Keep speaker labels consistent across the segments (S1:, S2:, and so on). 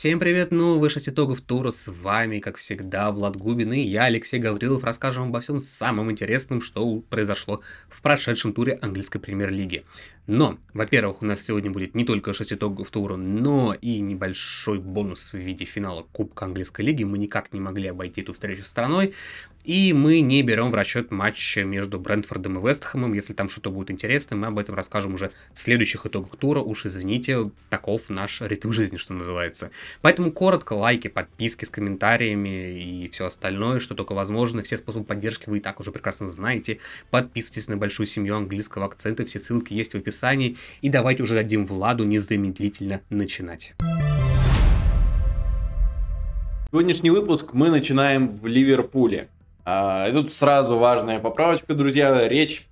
S1: Всем привет, ну, выше итогов тура, с вами, как всегда, Влад Губин и я, Алексей Гаврилов, расскажем обо всем самом интересном, что произошло в прошедшем туре английской премьер-лиги. Но, во-первых, у нас сегодня будет не только 6 итогов тура, но и небольшой бонус в виде финала Кубка английской лиги. Мы никак не могли обойти эту встречу стороной. И мы не берем в расчет матч между Брентфордом и Вестхэмом. Если там что-то будет интересно, мы об этом расскажем уже в следующих итогах тура. Уж извините, таков наш ритм жизни, что называется. Поэтому коротко, лайки, подписки с комментариями и все остальное, что только возможно. Все способы поддержки вы и так уже прекрасно знаете. Подписывайтесь на большую семью английского акцента. Все ссылки есть в описании. И давайте уже дадим Владу незамедлительно начинать.
S2: Сегодняшний выпуск мы начинаем в Ливерпуле. А, и тут сразу важная поправочка, друзья. Речь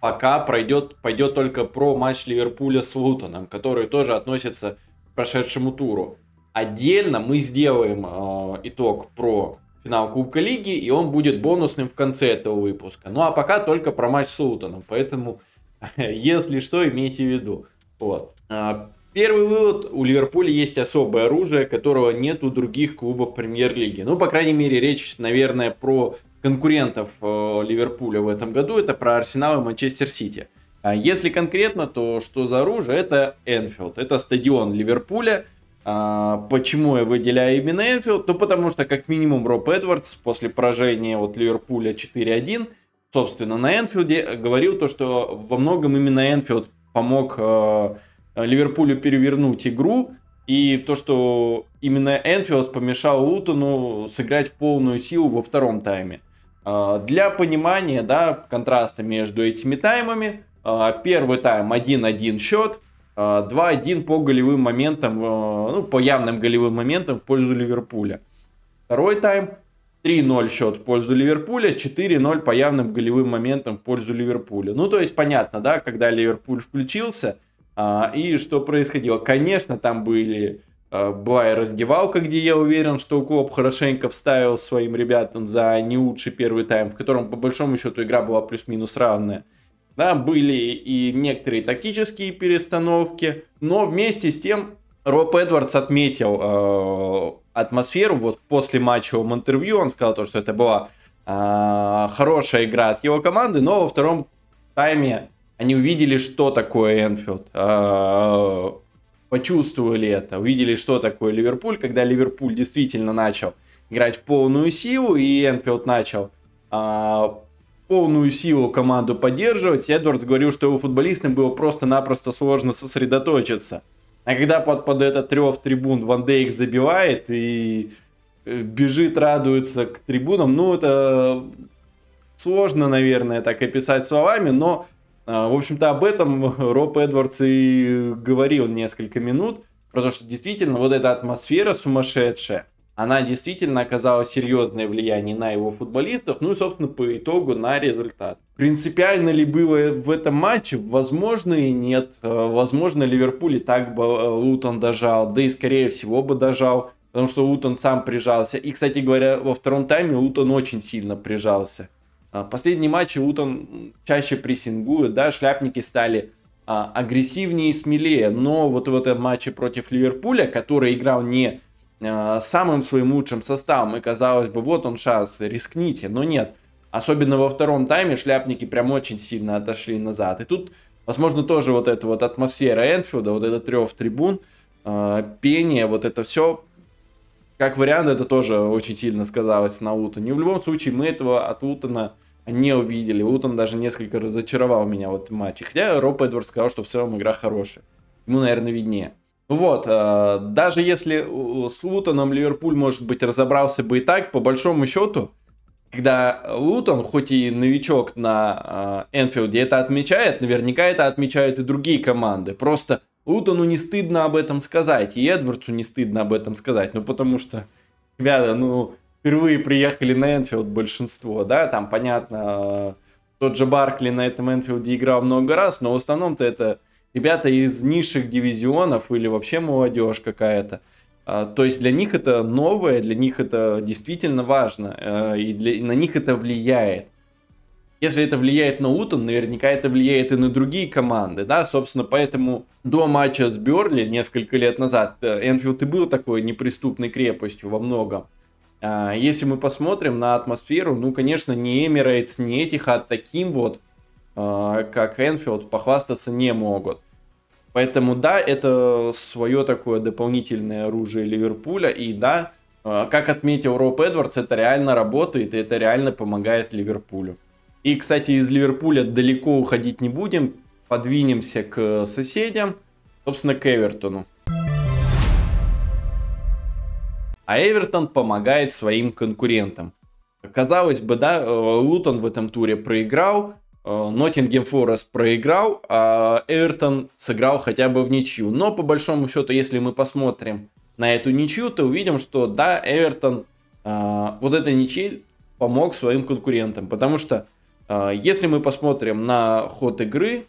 S2: пока пройдет, пойдет только про матч Ливерпуля с Лутоном, который тоже относится к прошедшему туру. Отдельно мы сделаем э, итог про финал Кубка Лиги, и он будет бонусным в конце этого выпуска. Ну а пока только про матч с Лутоном, поэтому, если что, имейте в виду. Вот. А, первый вывод, у Ливерпуля есть особое оружие, которого нет у других клубов премьер-лиги. Ну, по крайней мере, речь, наверное, про конкурентов э, Ливерпуля в этом году, это про Арсенал и Манчестер Сити. А если конкретно, то что за оружие? Это Энфилд. Это стадион Ливерпуля, а, почему я выделяю именно Энфилд? Ну, потому что, как минимум, Роб Эдвардс после поражения от Ливерпуля 4-1, собственно, на Энфилде говорил то, что во многом именно Энфилд помог э, Ливерпулю перевернуть игру, и то, что именно Энфилд помешал Лутону сыграть полную силу во втором тайме. Э, для понимания, да, контраста между этими таймами, э, первый тайм 1-1 счет, 2-1 по голевым моментам, ну, по явным голевым моментам в пользу Ливерпуля. Второй тайм 3-0 счет в пользу Ливерпуля, 4-0 по явным голевым моментам в пользу Ливерпуля. Ну, то есть, понятно, да, когда Ливерпуль включился, а, и что происходило. Конечно, там были а, была и раздевалка, где я уверен, что Клоп хорошенько вставил своим ребятам за не лучший первый тайм, в котором, по большому счету, игра была плюс-минус равная. Да, были и некоторые тактические перестановки, но вместе с тем Роб Эдвардс отметил э, атмосферу вот после матчевом интервью. Он сказал то, что это была э, хорошая игра от его команды, но во втором тайме они увидели, что такое Энфилд. Э, почувствовали это, увидели, что такое Ливерпуль, когда Ливерпуль действительно начал играть в полную силу, и Энфилд начал э, полную силу команду поддерживать. Эдвардс говорил, что его футболистам было просто-напросто сложно сосредоточиться. А когда под, под этот трев трибун Ван Дейк забивает и э, бежит, радуется к трибунам, ну это сложно, наверное, так описать словами, но, в общем-то, об этом Роб Эдвардс и говорил несколько минут, потому что действительно вот эта атмосфера сумасшедшая, она действительно оказала серьезное влияние на его футболистов, ну и, собственно, по итогу на результат. Принципиально ли было в этом матче? Возможно и нет. Э, возможно, Ливерпуль и так бы э, Лутон дожал, да и, скорее всего, бы дожал, потому что Лутон сам прижался. И, кстати говоря, во втором тайме Лутон очень сильно прижался. Э, последние матчи Лутон чаще прессингует, да, шляпники стали агрессивнее и смелее, но вот в этом матче против Ливерпуля, который играл не Э, самым своим лучшим составом. И казалось бы, вот он шанс, рискните. Но нет. Особенно во втором тайме шляпники прям очень сильно отошли назад. И тут, возможно, тоже вот эта вот атмосфера Энфилда, вот этот трев трибун, э, пение, вот это все, как вариант, это тоже очень сильно сказалось на Лутоне. В любом случае, мы этого от Лутона не увидели. Лутон даже несколько разочаровал меня в этом матче. Хотя Роб Эдвард сказал, что в целом игра хорошая. Ему, наверное, виднее. Вот, э, даже если с Лутоном Ливерпуль, может быть, разобрался бы и так, по большому счету, когда Лутон, хоть и новичок на э, Энфилде, это отмечает, наверняка это отмечают и другие команды. Просто Лутону не стыдно об этом сказать, и Эдвардсу не стыдно об этом сказать, ну потому что, ребята, ну, впервые приехали на Энфилд большинство, да, там, понятно, тот же Баркли на этом Энфилде играл много раз, но в основном-то это ребята из низших дивизионов или вообще молодежь какая-то. А, то есть для них это новое, для них это действительно важно, э, и, для, на них это влияет. Если это влияет на Утон, наверняка это влияет и на другие команды, да, собственно, поэтому до матча с Берли несколько лет назад э, Энфилд и был такой неприступной крепостью во многом. А, если мы посмотрим на атмосферу, ну, конечно, ни Эмирейтс, ни Этихад таким вот, а, как Энфилд, похвастаться не могут. Поэтому, да, это свое такое дополнительное оружие Ливерпуля. И да, а, как отметил Роб Эдвардс, это реально работает, и это реально помогает Ливерпулю. И, кстати, из Ливерпуля далеко уходить не будем, подвинемся к соседям, собственно, к Эвертону. А Эвертон помогает своим конкурентам. Казалось бы, да, э, Лутон в этом туре проиграл, э, Ноттингем Форест проиграл, а Эвертон сыграл хотя бы в ничью. Но по большому счету, если мы посмотрим на эту ничью, то увидим, что да, Эвертон э, вот этой ничьей помог своим конкурентам. Потому что если мы посмотрим на ход игры,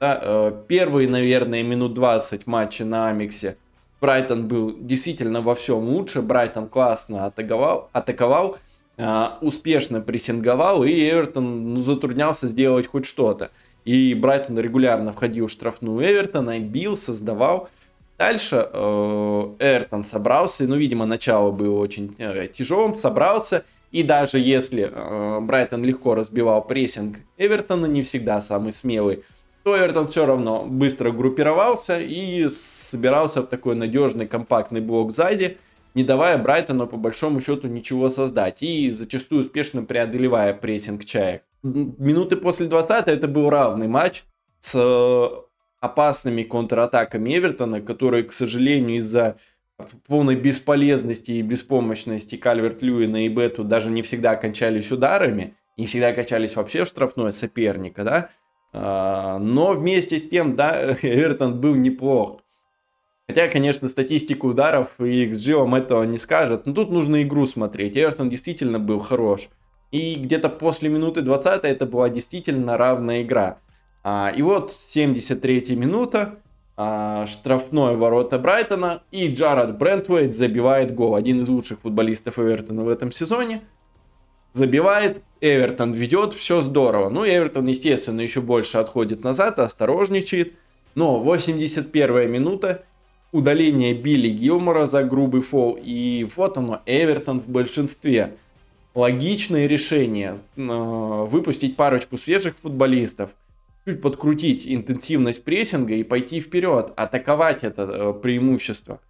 S2: да, первые, наверное, минут 20 матча на Амиксе Брайтон был действительно во всем лучше, Брайтон классно атаковал, атаковал э, успешно прессинговал, и Эвертон затруднялся сделать хоть что-то. И Брайтон регулярно входил в штрафную Эвертона, бил, создавал. Дальше э, Эвертон собрался, ну, видимо, начало было очень э, тяжелым, собрался. И даже если э, Брайтон легко разбивал прессинг Эвертона, не всегда самый смелый, то Эвертон все равно быстро группировался и собирался в такой надежный компактный блок сзади, не давая Брайтону по большому счету ничего создать и зачастую успешно преодолевая прессинг чаек. Минуты после 20 это был равный матч с опасными контратаками Эвертона, которые, к сожалению, из-за полной бесполезности и беспомощности Кальверт Льюина и Бету даже не всегда кончались ударами, не всегда качались вообще в штрафной соперника, да, а, но вместе с тем, да, Эвертон был неплох. Хотя, конечно, статистику ударов и XG вам этого не скажет. Но тут нужно игру смотреть. Эвертон действительно был хорош. И где-то после минуты 20 это была действительно равная игра. А, и вот 73 минута. А, штрафной ворота Брайтона. И Джаред Брентвейт забивает гол. Один из лучших футболистов Эвертона в этом сезоне забивает, Эвертон ведет, все здорово. Ну, Эвертон, естественно, еще больше отходит назад, осторожничает. Но 81 минута, удаление Билли Гилмора за грубый фол. И вот оно, Эвертон в большинстве. Логичное решение э, выпустить парочку свежих футболистов, чуть подкрутить интенсивность прессинга и пойти вперед, атаковать это э, преимущество.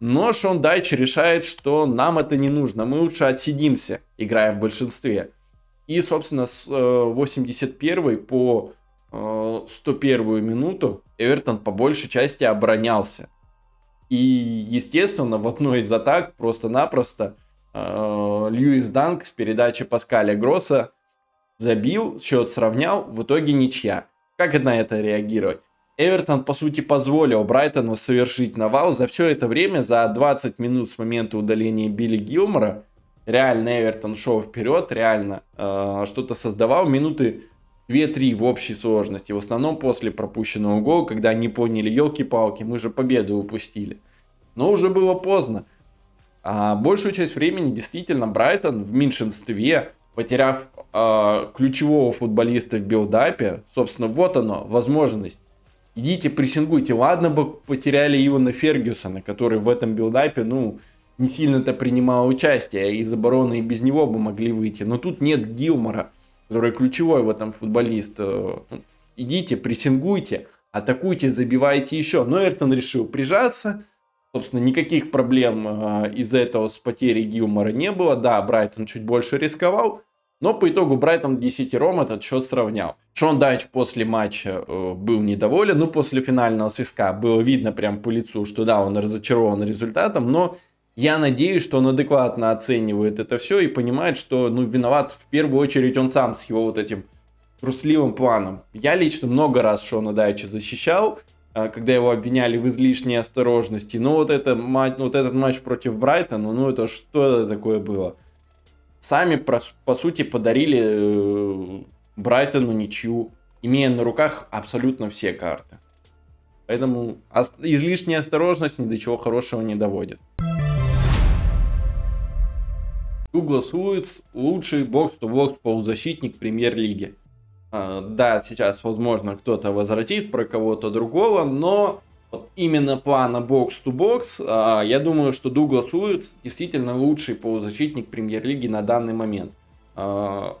S2: Но Шон Дайч решает, что нам это не нужно, мы лучше отсидимся, играя в большинстве. И, собственно, с 81 э, по 101 э, минуту Эвертон по большей части оборонялся. И, естественно, в одной из атак просто-напросто Льюис Данк с передачи Паскаля Гросса забил, счет сравнял, в итоге ничья. Как на это реагировать? Эвертон, по сути, позволил Брайтону совершить навал. За все это время, за 20 минут с момента удаления Билли Гилмора, реально Эвертон шел вперед, реально э, что-то создавал. Минуты 2-3 в общей сложности. В основном после пропущенного гола, когда они поняли, елки-палки, мы же победу упустили. Но уже было поздно. А большую часть времени действительно Брайтон в меньшинстве, потеряв э, ключевого футболиста в билдапе, собственно, вот оно, возможность идите прессингуйте. Ладно бы потеряли Ивана Фергюсона, который в этом билдапе, ну, не сильно-то принимал участие, а из обороны и без него бы могли выйти. Но тут нет Гилмора, который ключевой в этом футболист. Э, идите, прессингуйте, атакуйте, забивайте еще. Но Эртон решил прижаться. Собственно, никаких проблем э, из-за этого с потерей Гилмора не было. Да, Брайтон чуть больше рисковал, но по итогу Брайтон десятером этот счет сравнял. Шон Дайч после матча э, был недоволен, ну после финального свистка было видно прям по лицу, что да, он разочарован результатом, но я надеюсь, что он адекватно оценивает это все и понимает, что ну, виноват в первую очередь он сам с его вот этим трусливым планом. Я лично много раз Шона Дайча защищал, когда его обвиняли в излишней осторожности. Но вот, это, вот этот матч против Брайтона, ну это что это такое было? сами, по сути, подарили э, Брайтону ничью, имея на руках абсолютно все карты. Поэтому излишняя осторожность ни до чего хорошего не доводит. Дуглас Луис лучший бокс-то-бокс полузащитник премьер-лиги. А, да, сейчас, возможно, кто-то возвратит про кого-то другого, но именно плана бокс-то-бокс, а, я думаю, что Дуглас Луис действительно лучший полузащитник премьер-лиги на данный момент. А,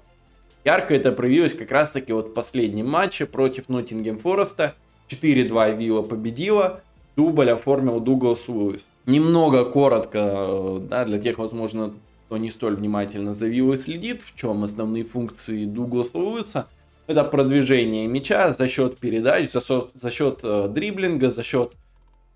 S2: ярко это проявилось как раз-таки вот в последнем матче против Ноттингем Фореста. 4-2 Вилла победила, дубль оформил Дуглас Луис. Немного коротко, да, для тех, возможно, кто не столь внимательно за Виллой следит, в чем основные функции Дугласа Луиса. Это продвижение мяча за счет передач, за, за счет э, дриблинга, за счет,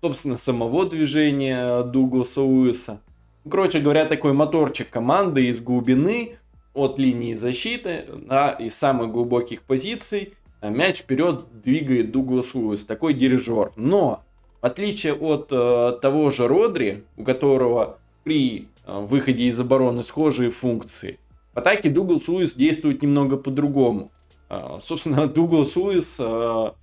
S2: собственно, самого движения Дугласа Луиса. Короче говоря, такой моторчик команды из глубины, от линии защиты, да, из самых глубоких позиций. А мяч вперед двигает Дуглас Луис, такой дирижер. Но в отличие от э, того же Родри, у которого при э, выходе из обороны схожие функции, в атаке Дуглас Луис действует немного по-другому. Э, собственно, Дуглас Луис, ну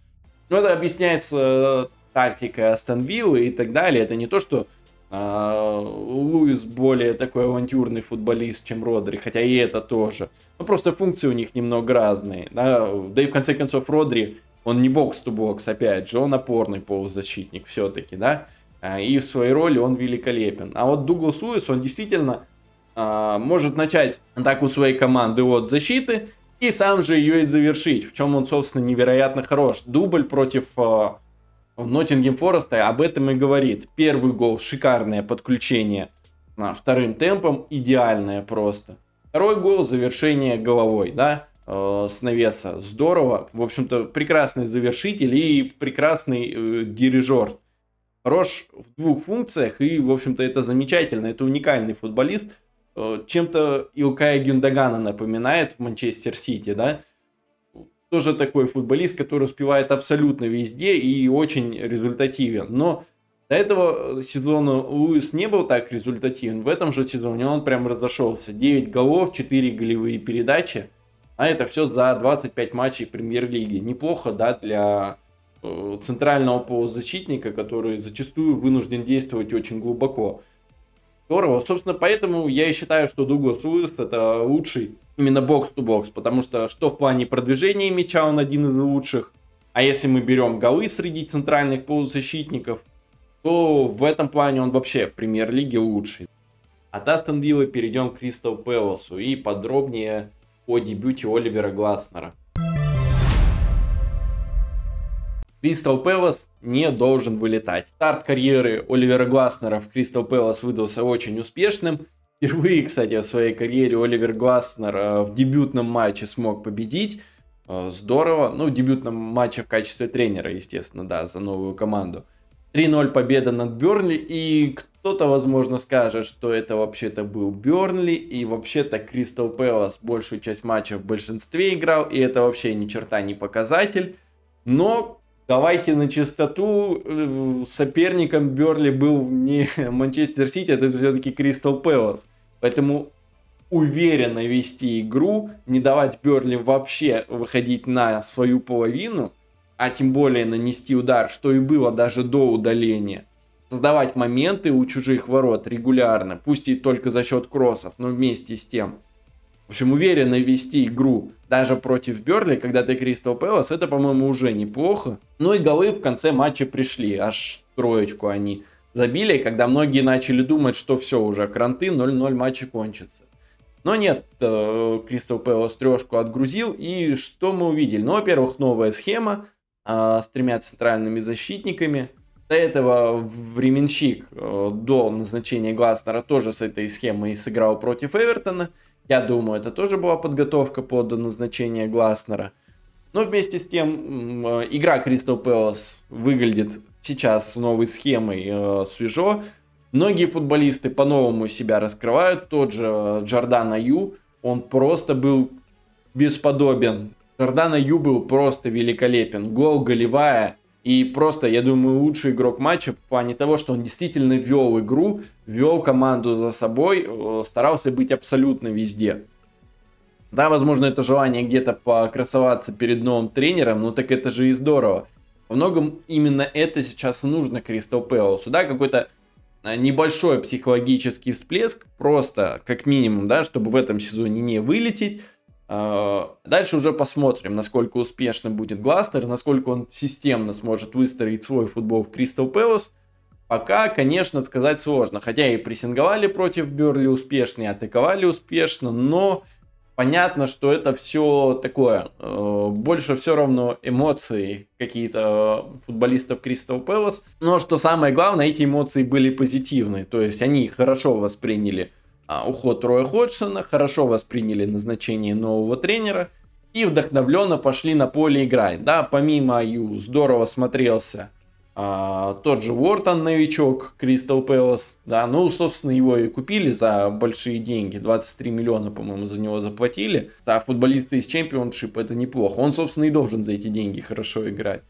S2: это объясняется тактикой Астон Виллы и так далее. Это не то, что э, Луис более такой авантюрный футболист, чем Родри, хотя и это тоже. Ну просто функции у них немного разные. Да, да и в конце концов Родри он не бокс-то-бокс, опять же, он опорный полузащитник все-таки, да, а, и в своей роли он великолепен. А вот Дуглас Луис, он действительно а, может начать атаку своей команды от защиты и сам же ее и завершить, в чем он, собственно, невероятно хорош. Дубль против а, Ноттингем Фореста об этом и говорит. Первый гол, шикарное подключение а, вторым темпом, идеальное просто. Второй гол, завершение головой, да, э, с навеса. Здорово. В общем-то, прекрасный завершитель и прекрасный э, дирижер. Хорош в двух функциях, и, в общем-то, это замечательно. Это уникальный футболист. Э, чем-то Илкая Гюндагана напоминает в Манчестер Сити, да? Тоже такой футболист, который успевает абсолютно везде и очень результативен. Но до этого сезона Луис не был так результативен. В этом же сезоне он прям разошелся. 9 голов, 4 голевые передачи. А это все за 25 матчей премьер-лиги. Неплохо, да, для э, центрального полузащитника, который зачастую вынужден действовать очень глубоко. Здорово. Собственно, поэтому я и считаю, что Дуглас Луис это лучший именно бокс-то-бокс, потому что что в плане продвижения мяча он один из лучших, а если мы берем голы среди центральных полузащитников, то в этом плане он вообще в премьер-лиге лучший. От Астон Виллы перейдем к Кристал Пэласу и подробнее о дебюте Оливера Гласнера. Кристал Пэлас не должен вылетать. Старт карьеры Оливера Гласнера в Кристал Пэлас выдался очень успешным. Впервые, кстати, в своей карьере Оливер Гласнер э, в дебютном матче смог победить. Э, здорово. Ну, в дебютном матче в качестве тренера, естественно, да, за новую команду. 3-0 победа над Бернли. И кто-то, возможно, скажет, что это вообще-то был Бернли, и вообще-то Кристал Пэлас большую часть матча в большинстве играл, и это вообще ни черта не показатель. Но давайте на чистоту, э, соперником Берли был не Манчестер Сити, это все-таки Кристал Пэлас. Поэтому уверенно вести игру, не давать Берли вообще выходить на свою половину, а тем более нанести удар, что и было даже до удаления – создавать моменты у чужих ворот регулярно, пусть и только за счет кроссов, но вместе с тем. В общем, уверенно вести игру даже против Берли, когда ты Кристал Пэлас, это, по-моему, уже неплохо. Ну и голы в конце матча пришли, аж троечку они забили, когда многие начали думать, что все, уже кранты, 0-0 матча кончится. Но нет, э, Кристал Пэлас трешку отгрузил, и что мы увидели? Ну, во-первых, новая схема э, с тремя центральными защитниками – до этого временщик э, до назначения Гласнера тоже с этой схемой сыграл против Эвертона. Я думаю, это тоже была подготовка под назначение Гласнера. Но вместе с тем, э, игра Кристал Пэлас выглядит сейчас с новой схемой э, свежо. Многие футболисты по-новому себя раскрывают. Тот же Джордан Аю, он просто был бесподобен. Джордан Аю был просто великолепен. Гол голевая, и просто, я думаю, лучший игрок матча в плане того, что он действительно вел игру, вел команду за собой, э, старался быть абсолютно везде. Да, возможно, это желание где-то покрасоваться перед новым тренером, но так это же и здорово. Во многом именно это сейчас нужно Кристал Пэласу, да, какой-то небольшой психологический всплеск, просто как минимум, да, чтобы в этом сезоне не вылететь. А, дальше уже посмотрим, насколько успешно будет Гласнер, насколько он системно сможет выстроить свой футбол в Кристал Пэлас. Пока, конечно, сказать сложно. Хотя и прессинговали против Берли успешно, и атаковали успешно, но понятно, что это все такое. Э, больше все равно эмоции какие-то футболистов Кристал Пэлас. Но что самое главное, эти эмоции были позитивные. То есть они хорошо восприняли а, уход Роя Ходжсона, хорошо восприняли назначение нового тренера и вдохновленно пошли на поле играть. Да, помимо Аю здорово смотрелся а, тот же Уортон, новичок, Кристал Пэлас, да, ну, собственно, его и купили за большие деньги, 23 миллиона, по-моему, за него заплатили. Да, футболисты из Чемпионшип это неплохо, он, собственно, и должен за эти деньги хорошо играть.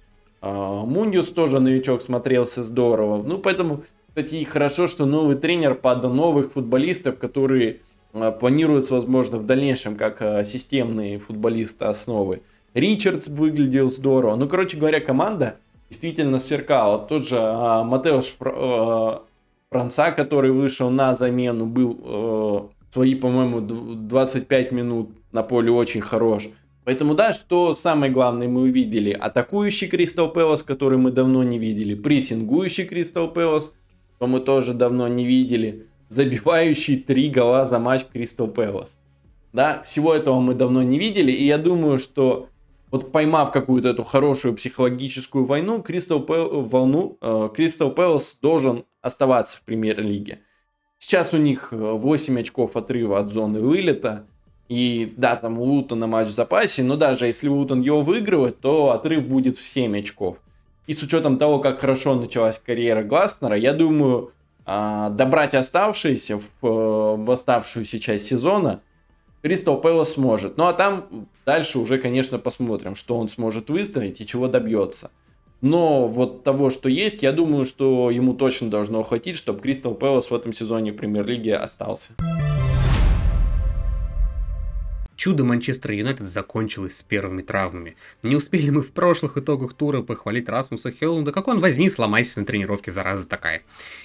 S2: А, Мундиус тоже новичок смотрелся здорово, ну, поэтому, кстати, хорошо, что новый тренер под новых футболистов, которые а, планируются, возможно, в дальнейшем как а, системные футболисты основы. Ричардс выглядел здорово, ну, короче говоря, команда действительно сверкал. Тот же а, Матеуш Фр, а, Франца, который вышел на замену, был а, свои, по-моему, 25 минут на поле очень хорош. Поэтому, да, что самое главное мы увидели? Атакующий Кристал Пэлас, который мы давно не видели. Прессингующий Кристал Пэлас, что мы тоже давно не видели. Забивающий три гола за матч Кристал Пэлас. Да, всего этого мы давно не видели. И я думаю, что вот поймав какую-то эту хорошую психологическую войну, Кристал Пэл, волну, э, Кристал Пэлас должен оставаться в премьер-лиге. Сейчас у них 8 э, очков отрыва от зоны вылета. И да, там у Лутона матч в запасе, но даже если Лутон его выигрывает, то отрыв будет в 7 очков. И с учетом того, как хорошо началась карьера Гласнера, я думаю, а, добрать оставшиеся в, э, в оставшуюся часть сезона Кристал Пэлас сможет. Ну а там дальше уже, конечно, посмотрим, что он сможет выстроить и чего добьется. Но вот того, что есть, я думаю, что ему точно должно хватить, чтобы Кристал Пэлас в этом сезоне в премьер-лиге остался.
S1: Чудо Манчестер Юнайтед закончилось с первыми травмами. Не успели мы в прошлых итогах тура похвалить Расмуса Хеллунда, как он возьми, сломайся на тренировке, зараза такая.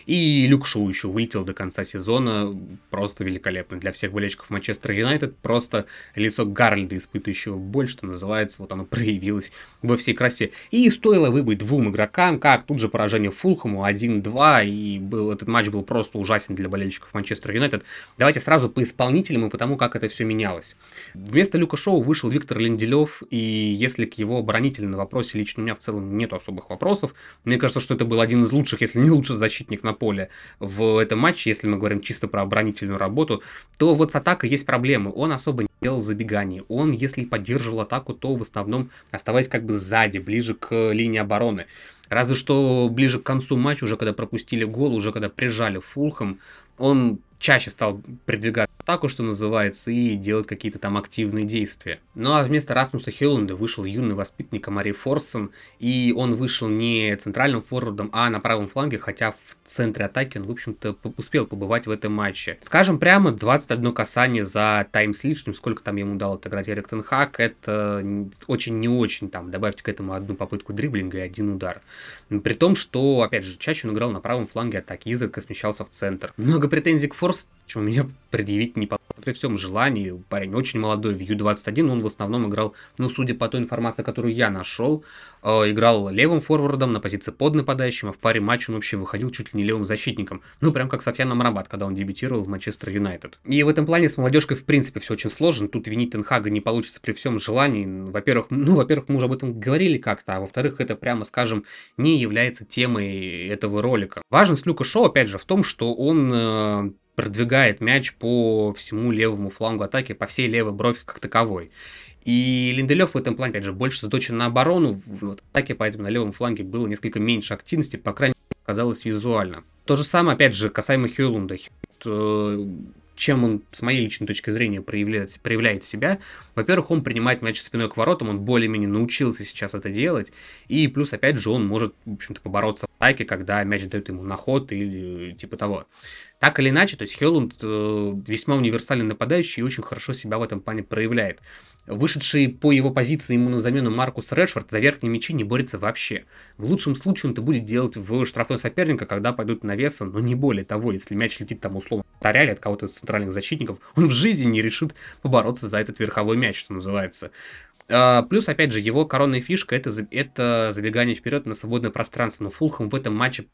S1: И Люк Шоу еще вылетел до конца сезона, просто великолепно. Для всех болельщиков Манчестер Юнайтед просто лицо Гарльда, испытывающего боль, что называется, вот оно проявилось во всей красе. И стоило выбыть двум игрокам, как тут же поражение Фулхаму 1-2, и был, этот матч был просто ужасен для болельщиков Манчестер Юнайтед. Давайте сразу по исполнителям и по тому, как это все менялось. Вместо Люка Шоу вышел Виктор Ленделев, и если к его оборонительному вопросе лично у меня в целом нет особых вопросов, мне кажется, что это был один из лучших, если не лучший защитник на поле в этом матче, если мы говорим чисто про оборонительную работу, то вот с атакой есть проблемы. Он особо не делал забеганий. Он, если поддерживал атаку, то в основном оставаясь как бы сзади, ближе к линии обороны. Разве что ближе к концу матча, уже когда пропустили гол, уже когда прижали Фулхам, он чаще стал продвигать атаку, что называется, и делать какие-то там активные действия. Ну а вместо Расмуса Хелланда вышел юный воспитанник Мари Форсон, и он вышел не центральным форвардом, а на правом фланге, хотя в центре атаки он, в общем-то, успел побывать в этом матче. Скажем прямо, 21 касание за тайм с лишним, сколько там ему дал отыграть Эрик Тенхак, это очень не очень там, добавьте к этому одну попытку дриблинга и один удар. При том, что, опять же, чаще он играл на правом фланге атаки, изредка смещался в центр. Много претензий к Форс, чем мне предъявить не при всем желании. Парень очень молодой, в Ю-21 он в основном играл, ну, судя по той информации, которую я нашел, э, играл левым форвардом на позиции под нападающим, а в паре матчей он вообще выходил чуть ли не левым защитником. Ну, прям как Софьян Амрабат, когда он дебютировал в Манчестер Юнайтед. И в этом плане с молодежкой в принципе все очень сложно. Тут винить Тенхага не получится при всем желании. Во-первых, ну, во-первых, мы уже об этом говорили как-то, а во-вторых, это прямо, скажем, не является темой этого ролика. Важность Люка Шоу, опять же, в том, что он э, продвигает мяч по всему левому флангу атаки, по всей левой брови как таковой. И Линделев в этом плане, опять же, больше заточен на оборону в атаке, поэтому на левом фланге было несколько меньше активности, по крайней мере, казалось визуально. То же самое, опять же, касаемо Хьюлунда. Э, чем он, с моей личной точки зрения, проявляет, проявляет себя. Во-первых, он принимает мяч спиной к воротам, он более-менее научился сейчас это делать. И плюс, опять же, он может, в общем-то, побороться в атаке, когда мяч дает ему на ход или типа того. Так или иначе, то есть Хеллунд э, весьма универсальный нападающий и очень хорошо себя в этом плане проявляет. Вышедший по его позиции ему на замену Маркус Решфорд за верхние мячи не борется вообще. В лучшем случае он это будет делать в штрафной соперника, когда пойдут навесом, но не более того, если мяч летит там условно таряли от кого-то из центральных защитников, он в жизни не решит побороться за этот верховой мяч, что называется. А, плюс, опять же, его коронная фишка это, это забегание вперед на свободное пространство. Но Фулхам в этом матче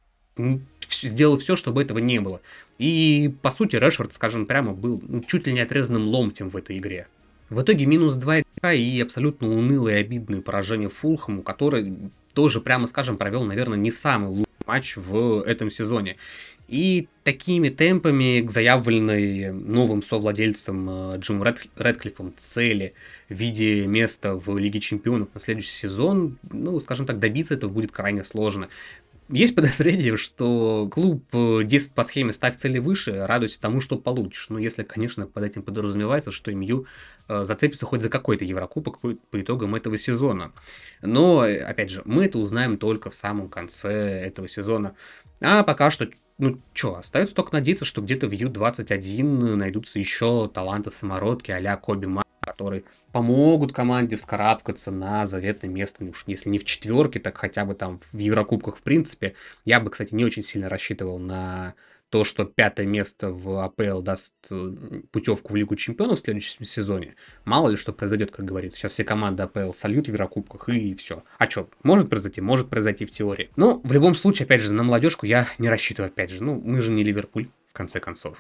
S1: сделал все, чтобы этого не было. И, по сути, Решфорд, скажем прямо, был ну, чуть ли не отрезанным ломтем в этой игре. В итоге минус 2 игрока и абсолютно унылое и обидное поражение Фулхаму, который тоже, прямо скажем, провел, наверное, не самый лучший матч в этом сезоне. И такими темпами к заявленной новым совладельцем э, Джимом Ред, Редклиффом цели в виде места в Лиге Чемпионов на следующий сезон, ну, скажем так, добиться этого будет крайне сложно. Есть подозрение, что клуб э, действует по схеме «ставь цели выше, радуйся тому, что получишь». Ну, если, конечно, под этим подразумевается, что МЮ э, зацепится хоть за какой-то Еврокубок по, итогам этого сезона. Но, опять же, мы это узнаем только в самом конце этого сезона. А пока что, ну что, остается только надеяться, что где-то в Ю-21 найдутся еще таланты самородки а-ля Коби Ма которые помогут команде вскарабкаться на заветное место, ну, уж если не в четверке, так хотя бы там в Еврокубках в принципе. Я бы, кстати, не очень сильно рассчитывал на то, что пятое место в АПЛ даст э, путевку в Лигу Чемпионов в следующем сезоне. Мало ли что произойдет, как говорится. Сейчас все команды АПЛ сольют в Еврокубках и все. А что, может произойти? Может произойти в теории. Но в любом случае, опять же, на молодежку я не рассчитываю, опять же. Ну, мы же не Ливерпуль, в конце концов.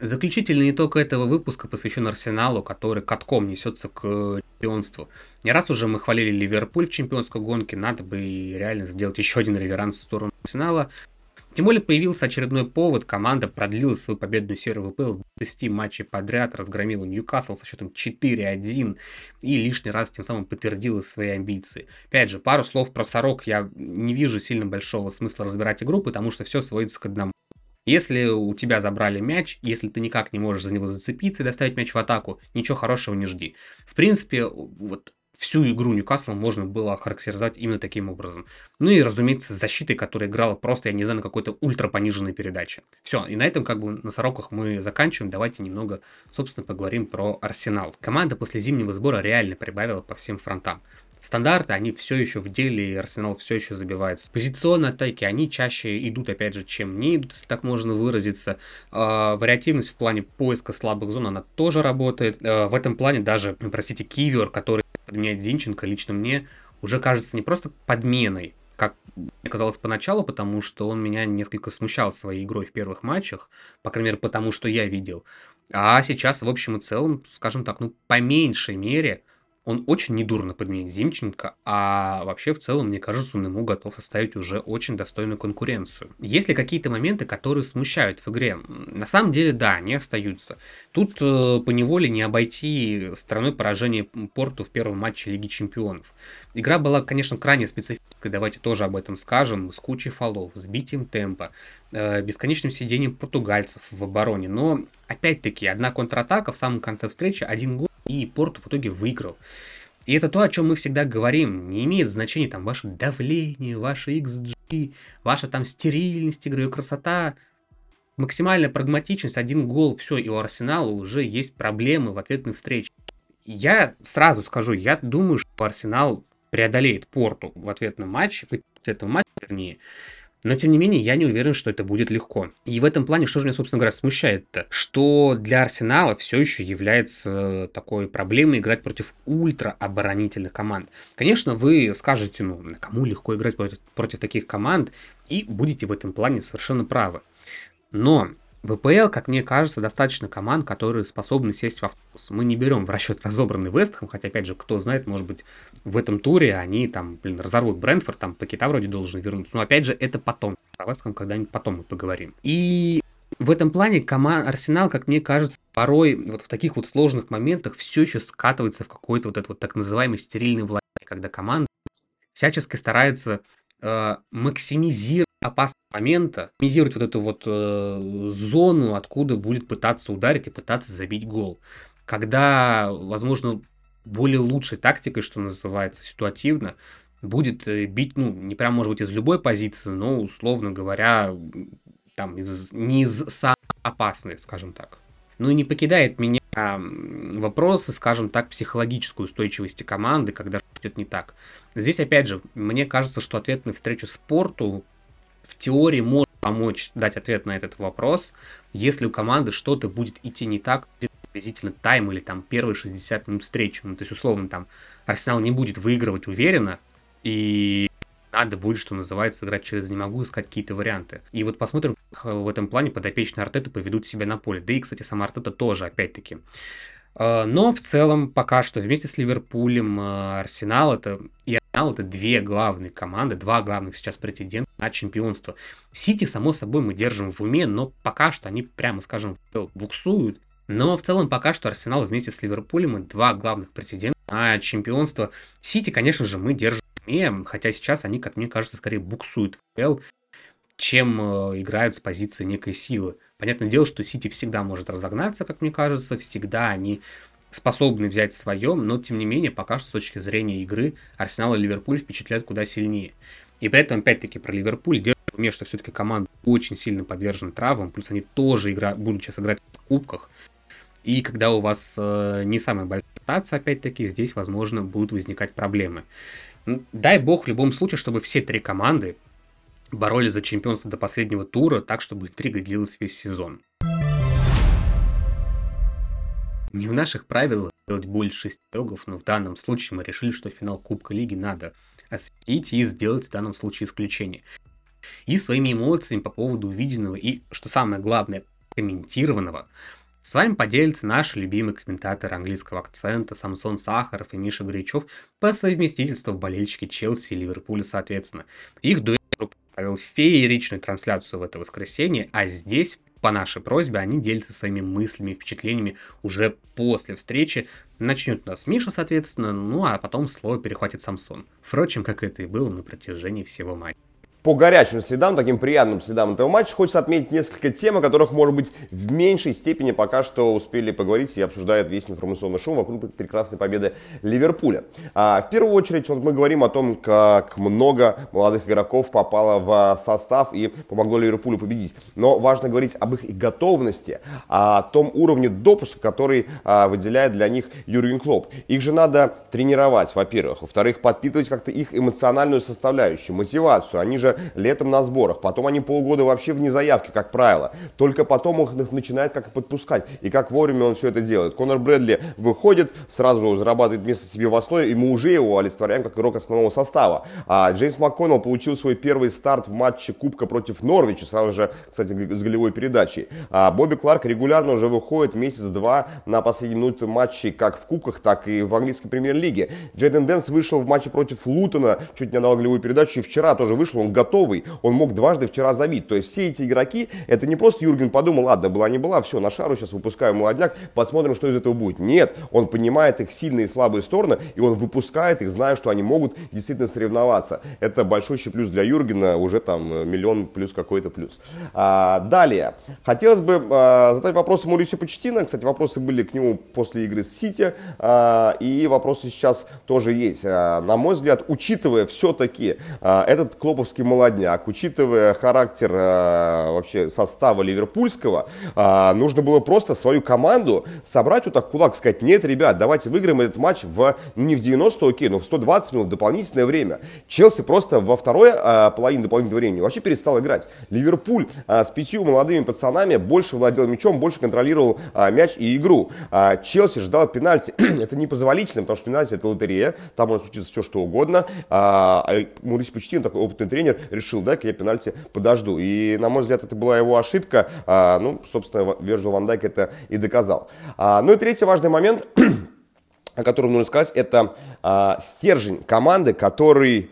S1: Заключительный итог этого выпуска посвящен Арсеналу, который катком несется к чемпионству. Не раз уже мы хвалили Ливерпуль в чемпионской гонке, надо бы реально сделать еще один реверанс в сторону Арсенала. Тем более появился очередной повод, команда продлила свою победную серию ВПЛ в 10 матчей подряд, разгромила Ньюкасл со счетом 4-1 и лишний раз тем самым подтвердила свои амбиции. Опять же, пару слов про Сорок я не вижу сильно большого смысла разбирать игру, потому что все сводится к одному. Если у тебя забрали мяч, если ты никак не можешь за него зацепиться и доставить мяч в атаку, ничего хорошего не жди. В принципе, вот всю игру Ньюкасла можно было охарактеризовать именно таким образом. Ну и, разумеется, защитой, которая играла просто, я не знаю, на какой-то ультра пониженной передаче. Все, и на этом как бы на сороках мы заканчиваем. Давайте немного, собственно, поговорим про Арсенал. Команда после зимнего сбора реально прибавила по всем фронтам. Стандарты, они все еще в деле, и Арсенал все еще забивается. Позиционные атаки, они чаще идут, опять же, чем не идут, если так можно выразиться. Э, вариативность в плане поиска слабых зон, она тоже работает. Э, в этом плане даже, простите, Кивер, который подменяет Зинченко, лично мне уже кажется не просто подменой, как мне казалось поначалу, потому что он меня несколько смущал своей игрой в первых матчах, по крайней мере, потому что я видел. А сейчас, в общем и целом, скажем так, ну, по меньшей мере, он очень недурно подменит Зимченко, а вообще в целом, мне кажется, он ему готов оставить уже очень достойную конкуренцию. Есть ли какие-то моменты, которые смущают в игре? На самом деле, да, они остаются. Тут э, по неволе не обойти стороной поражения Порту в первом матче Лиги Чемпионов. Игра была, конечно, крайне специфической, давайте тоже об этом скажем, с кучей фолов, сбитием темпа, э, бесконечным сидением португальцев в обороне. Но, опять-таки, одна контратака в самом конце встречи, один гол и Порту в итоге выиграл. И это то, о чем мы всегда говорим. Не имеет значения там ваше давление, ваше XG, ваша там стерильность игры и красота. Максимальная прагматичность, один гол, все, и у Арсенала уже есть проблемы в ответных встречах. Я сразу скажу, я думаю, что Арсенал преодолеет Порту в ответном матче, в ответном матче, вернее, но, тем не менее, я не уверен, что это будет легко. И в этом плане, что же меня, собственно говоря, смущает-то? Что для Арсенала все еще является такой проблемой играть против ультра-оборонительных команд. Конечно, вы скажете, ну, кому легко играть против, против таких команд, и будете в этом плане совершенно правы. Но ВПЛ, как мне кажется, достаточно команд, которые способны сесть в автобус. Мы не берем в расчет разобранный Вестхэм, хотя, опять же, кто знает, может быть, в этом туре они там, блин, разорвут Брентфорд, там Пакета вроде должен вернуться. Но, опять же, это потом. Про Вестхэм когда-нибудь потом мы поговорим. И в этом плане команд Арсенал, как мне кажется, порой вот в таких вот сложных моментах все еще скатывается в какой-то вот этот вот так называемый стерильный владение, когда команда всячески старается э, максимизировать опасного момента, минимизировать вот эту вот э, зону, откуда будет пытаться ударить и пытаться забить гол. Когда, возможно, более лучшей тактикой, что называется, ситуативно, будет э, бить, ну, не прям, может быть, из любой позиции, но, условно говоря, там, из, не из самой опасной, скажем так. Ну и не покидает меня вопросы, скажем так, психологической устойчивости команды, когда идет не так. Здесь, опять же, мне кажется, что ответ на встречу спорту в теории может помочь дать ответ на этот вопрос, если у команды что-то будет идти не так, приблизительно тайм или там первые 60 минут встречи. Ну, то есть, условно, там Арсенал не будет выигрывать уверенно, и надо будет, что называется, играть через «не могу», искать какие-то варианты. И вот посмотрим, как в этом плане подопечные Артета поведут себя на поле. Да и, кстати, сама Артета тоже, опять-таки. А, но в целом пока что вместе с Ливерпулем а, Арсенал это и Арсенал это две главные команды, два главных сейчас претендента на чемпионство. Сити, само собой, мы держим в уме, но пока что они, прямо скажем, буксуют. Но в целом пока что Арсенал вместе с Ливерпулем и два главных претендента на чемпионство. Сити, конечно же, мы держим уме, хотя сейчас они, как мне кажется, скорее буксуют в ПЛ, чем э, играют с позиции некой силы. Понятное дело, что Сити всегда может разогнаться, как мне кажется, всегда они способны взять свое, но тем не менее, пока что с точки зрения игры Арсенал и Ливерпуль впечатляют куда сильнее. И при этом, опять-таки, про Ливерпуль держит в уме, что все-таки команда очень сильно подвержена травмам, плюс они тоже игра, будут сейчас играть в кубках. И когда у вас э, не самая большая ротация, опять-таки, здесь, возможно, будут возникать проблемы. Дай бог в любом случае, чтобы все три команды боролись за чемпионство до последнего тура, так чтобы интрига длилась весь сезон. Не в наших правилах делать больше шести но в данном случае мы решили, что финал Кубка Лиги надо осветить и сделать в данном случае исключение. И своими эмоциями по поводу увиденного и, что самое главное, комментированного, с вами поделятся наши любимые комментаторы английского акцента Самсон Сахаров и Миша Гречев по совместительству болельщики Челси и Ливерпуля соответственно. Их дуэт провел фееричную трансляцию в это воскресенье, а здесь по нашей просьбе они делятся своими мыслями и впечатлениями уже после встречи. Начнет у нас Миша, соответственно, ну а потом слово перехватит Самсон. Впрочем, как это и было на протяжении всего матча
S3: по горячим следам, таким приятным следам этого матча, хочется отметить несколько тем, о которых, может быть, в меньшей степени пока что успели поговорить и обсуждают весь информационный шум вокруг прекрасной победы Ливерпуля. А, в первую очередь, вот мы говорим о том, как много молодых игроков попало в состав и помогло Ливерпулю победить. Но важно говорить об их готовности, о том уровне допуска, который а, выделяет для них Юрген Клоп. Их же надо тренировать, во-первых. Во-вторых, подпитывать как-то их эмоциональную составляющую, мотивацию. Они же летом на сборах, потом они полгода вообще вне заявки, как правило. Только потом их начинает как подпускать. И как вовремя он все это делает. Конор Брэдли выходит, сразу зарабатывает место себе в основе, и мы уже его олицетворяем как игрок основного состава. А Джеймс МакКоннелл получил свой первый старт в матче Кубка против Норвича, сразу же, кстати, с голевой передачей. А Бобби Кларк регулярно уже выходит месяц-два на последние минуты матчей как в Кубках, так и в английской премьер-лиге. Джейден Дэннс вышел в матче против Лутона, чуть не отдал голевую передачу, и вчера тоже вышел, он готовый, он мог дважды вчера забить. То есть все эти игроки, это не просто Юрген подумал, ладно, была не была, все, на шару сейчас выпускаю молодняк, посмотрим, что из этого будет. Нет, он понимает их сильные и слабые стороны, и он выпускает их, зная, что они могут действительно соревноваться. Это большой плюс для Юргена, уже там э, миллион плюс какой-то плюс. А, далее, хотелось бы а, задать вопросы Маурисио Почеттино. Кстати, вопросы были к нему после игры с Сити, а, и вопросы сейчас тоже есть. А, на мой взгляд, учитывая все-таки а, этот клоповский молодняк, учитывая характер э, вообще состава ливерпульского, э, нужно было просто свою команду собрать вот так кулак, сказать, нет, ребят, давайте выиграем этот матч в, ну не в 90, окей, но в 120 минут дополнительное время. Челси просто во второй э, половине дополнительного времени вообще перестал играть. Ливерпуль э, с пятью молодыми пацанами больше владел мячом, больше контролировал э, мяч и игру. Э, Челси ждал пенальти. это непозволительно, потому что пенальти это лотерея, там может случиться все что угодно. А, а Мурис Почтин, такой опытный тренер, решил дай-ка я пенальти подожду. И, на мой взгляд, это была его ошибка. А, ну, собственно, Вержил Ван Дайк это и доказал. А, ну и третий важный момент, о котором нужно сказать, это а, стержень команды, который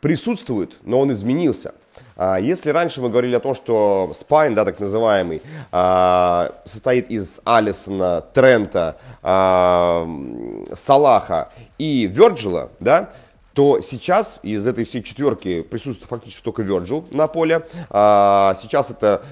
S3: присутствует, но он изменился. А, если раньше мы говорили о том, что спайн, да, так называемый, а, состоит из Алисона, Трента, а, Салаха и Верджила, да, то сейчас из этой всей четверки присутствует фактически только Virgil на поле. А, сейчас это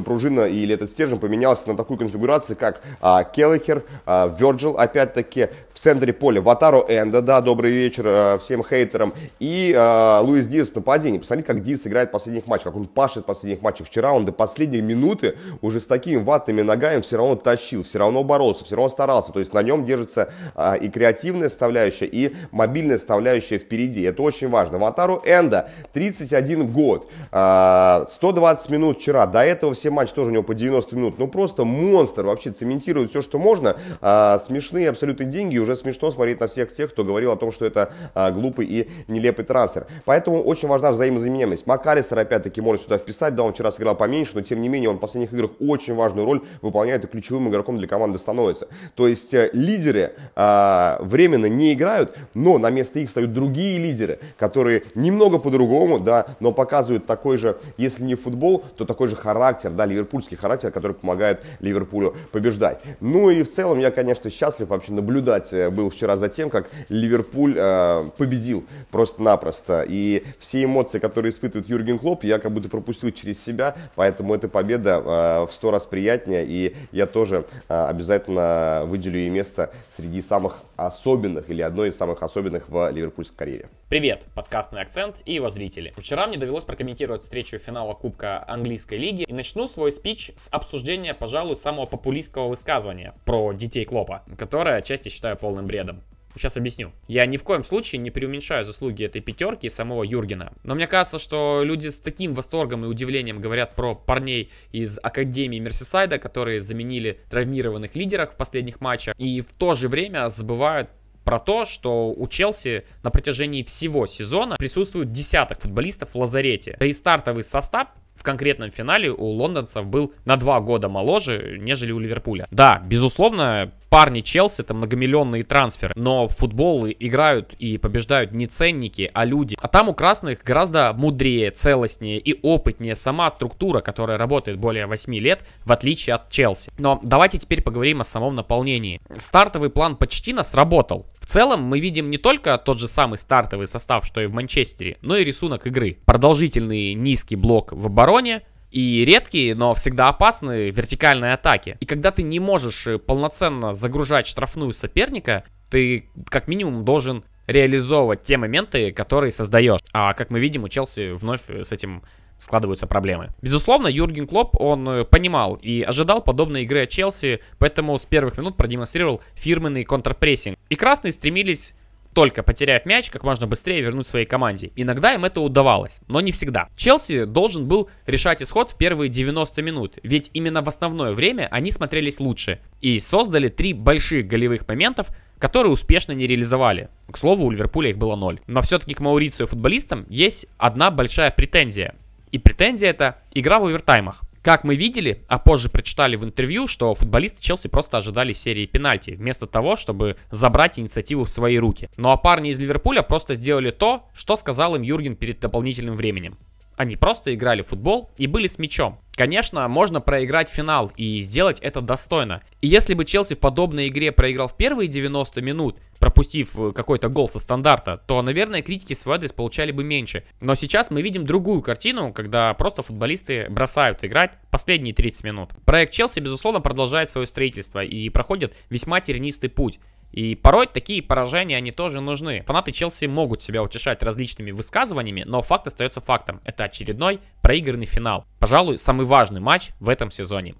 S3: пружина или этот стержень поменялся на такую конфигурацию, как а, Келлихер, а, Virgil, опять-таки, в центре поля Ватару Энда, да, добрый вечер а, всем хейтерам, и а, Луис Диас в нападении. Посмотрите, как Диас играет в последних матчах, как он пашет в последних матчах. Вчера он до последней минуты уже с такими ватными ногами все равно тащил, все равно боролся, все равно старался. То есть на нем держится а, и креативная составляющая, и мобильная составляющая впереди. Это очень важно. Ватару Энда, 31 год, а, 120 минут вчера. До этого все матчи тоже у него по 90 минут. Ну просто монстр вообще цементирует все, что можно. А, смешные абсолютно деньги. Уже смешно смотреть на всех тех, кто говорил о том, что это а, глупый и нелепый трансфер. Поэтому очень важна взаимозаменяемость. МакАлистер опять-таки может сюда вписать. Да, он вчера сыграл поменьше, но тем не менее он в последних играх очень важную роль выполняет и ключевым игроком для команды становится. То есть э, лидеры а, временно не играют, но на место их встают другие лидеры, которые немного по-другому, да, но показывают такой же, если не футбол, то такой же характер, да, ливерпульский характер, который помогает Ливерпулю побеждать. Ну и в целом я, конечно, счастлив вообще наблюдать э, был вчера за тем, как Ливерпуль э, победил просто-напросто. И все эмоции, которые испытывает Юрген Клоп, я как будто пропустил через себя, поэтому эта победа э, в сто раз приятнее, и я тоже э, обязательно выделю ей место среди самых особенных или одной из самых особенных в ливерпульской карьере.
S4: Привет, подкастный акцент и его зрители. Вчера мне довелось прокомментировать встречу финала Кубка Английской лиги и начну свой спич с обсуждения, пожалуй, самого популистского высказывания про детей Клопа, которое отчасти считаю полным бредом. Сейчас объясню. Я ни в коем случае не преуменьшаю заслуги этой пятерки и самого Юргена. Но мне кажется, что люди с таким восторгом и удивлением говорят про парней из Академии Мерсисайда, которые заменили травмированных лидеров в последних матчах, и в то же время забывают про то, что у Челси на протяжении всего сезона присутствует десяток футболистов в лазарете. Да и стартовый состав в конкретном финале у лондонцев был на два года моложе, нежели у Ливерпуля. Да, безусловно, парни Челси это многомиллионные трансферы, но в футбол играют и побеждают не ценники, а люди. А там у красных гораздо мудрее, целостнее и опытнее сама структура, которая работает более 8 лет, в отличие от Челси. Но давайте теперь поговорим о самом наполнении. Стартовый план Почтина сработал. В целом мы видим не только тот же самый стартовый состав, что и в Манчестере, но и рисунок игры. Продолжительный низкий блок в обороне, и редкие, но всегда опасные вертикальные атаки. И когда ты не можешь э, полноценно загружать штрафную соперника, ты как минимум должен реализовывать те моменты, которые создаешь. А как мы видим, у Челси вновь с этим складываются проблемы. Безусловно, Юрген Клоп, он э, понимал и ожидал подобной игры от Челси, поэтому с первых минут продемонстрировал фирменный контрпрессинг. И красные стремились только потеряв мяч, как можно быстрее вернуть своей команде. Иногда им это удавалось, но не всегда. Челси должен был решать исход в первые 90 минут, ведь именно в основное время они смотрелись лучше и создали три больших голевых моментов, которые успешно не реализовали. К слову, у Ливерпуля их было ноль. Но все-таки к Маурицию футболистам есть одна большая претензия. И претензия это игра в овертаймах. Как мы видели, а позже прочитали в интервью, что футболисты Челси просто ожидали серии пенальти, вместо того, чтобы забрать инициативу в свои руки. Ну а парни из Ливерпуля просто сделали то, что сказал им Юрген перед дополнительным временем. Они просто играли в футбол и были с мячом. Конечно, можно проиграть финал и сделать это достойно. И если бы Челси в подобной игре проиграл в первые 90 минут, пропустив э, какой-то гол со стандарта, то, наверное, критики свой адрес получали бы меньше. Но сейчас мы видим другую картину, когда просто футболисты бросают играть последние 30 минут. Проект Челси, безусловно, продолжает свое строительство и проходит весьма тернистый путь. И порой такие поражения, они тоже нужны. Фанаты Челси могут себя утешать различными высказываниями, но факт остается фактом. Это очередной проигранный финал. Пожалуй, самый важный матч в этом сезоне.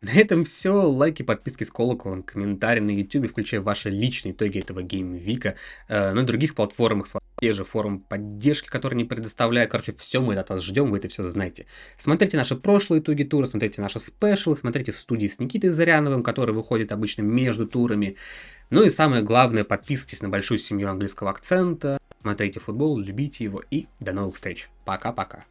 S1: На этом все. Лайки, подписки с колоколом, комментарии на YouTube, включая ваши личные итоги этого gameweek а. Э, на других платформах, те же форум поддержки, которые не предоставляют. Короче, все мы от вас ждем, вы это все знаете. Смотрите наши прошлые итоги тура, смотрите наши спешлы, смотрите студии с Никитой Заряновым, который выходит обычно между турами. Ну и самое главное, подписывайтесь на большую семью английского акцента, смотрите футбол, любите его и до новых встреч. Пока-пока.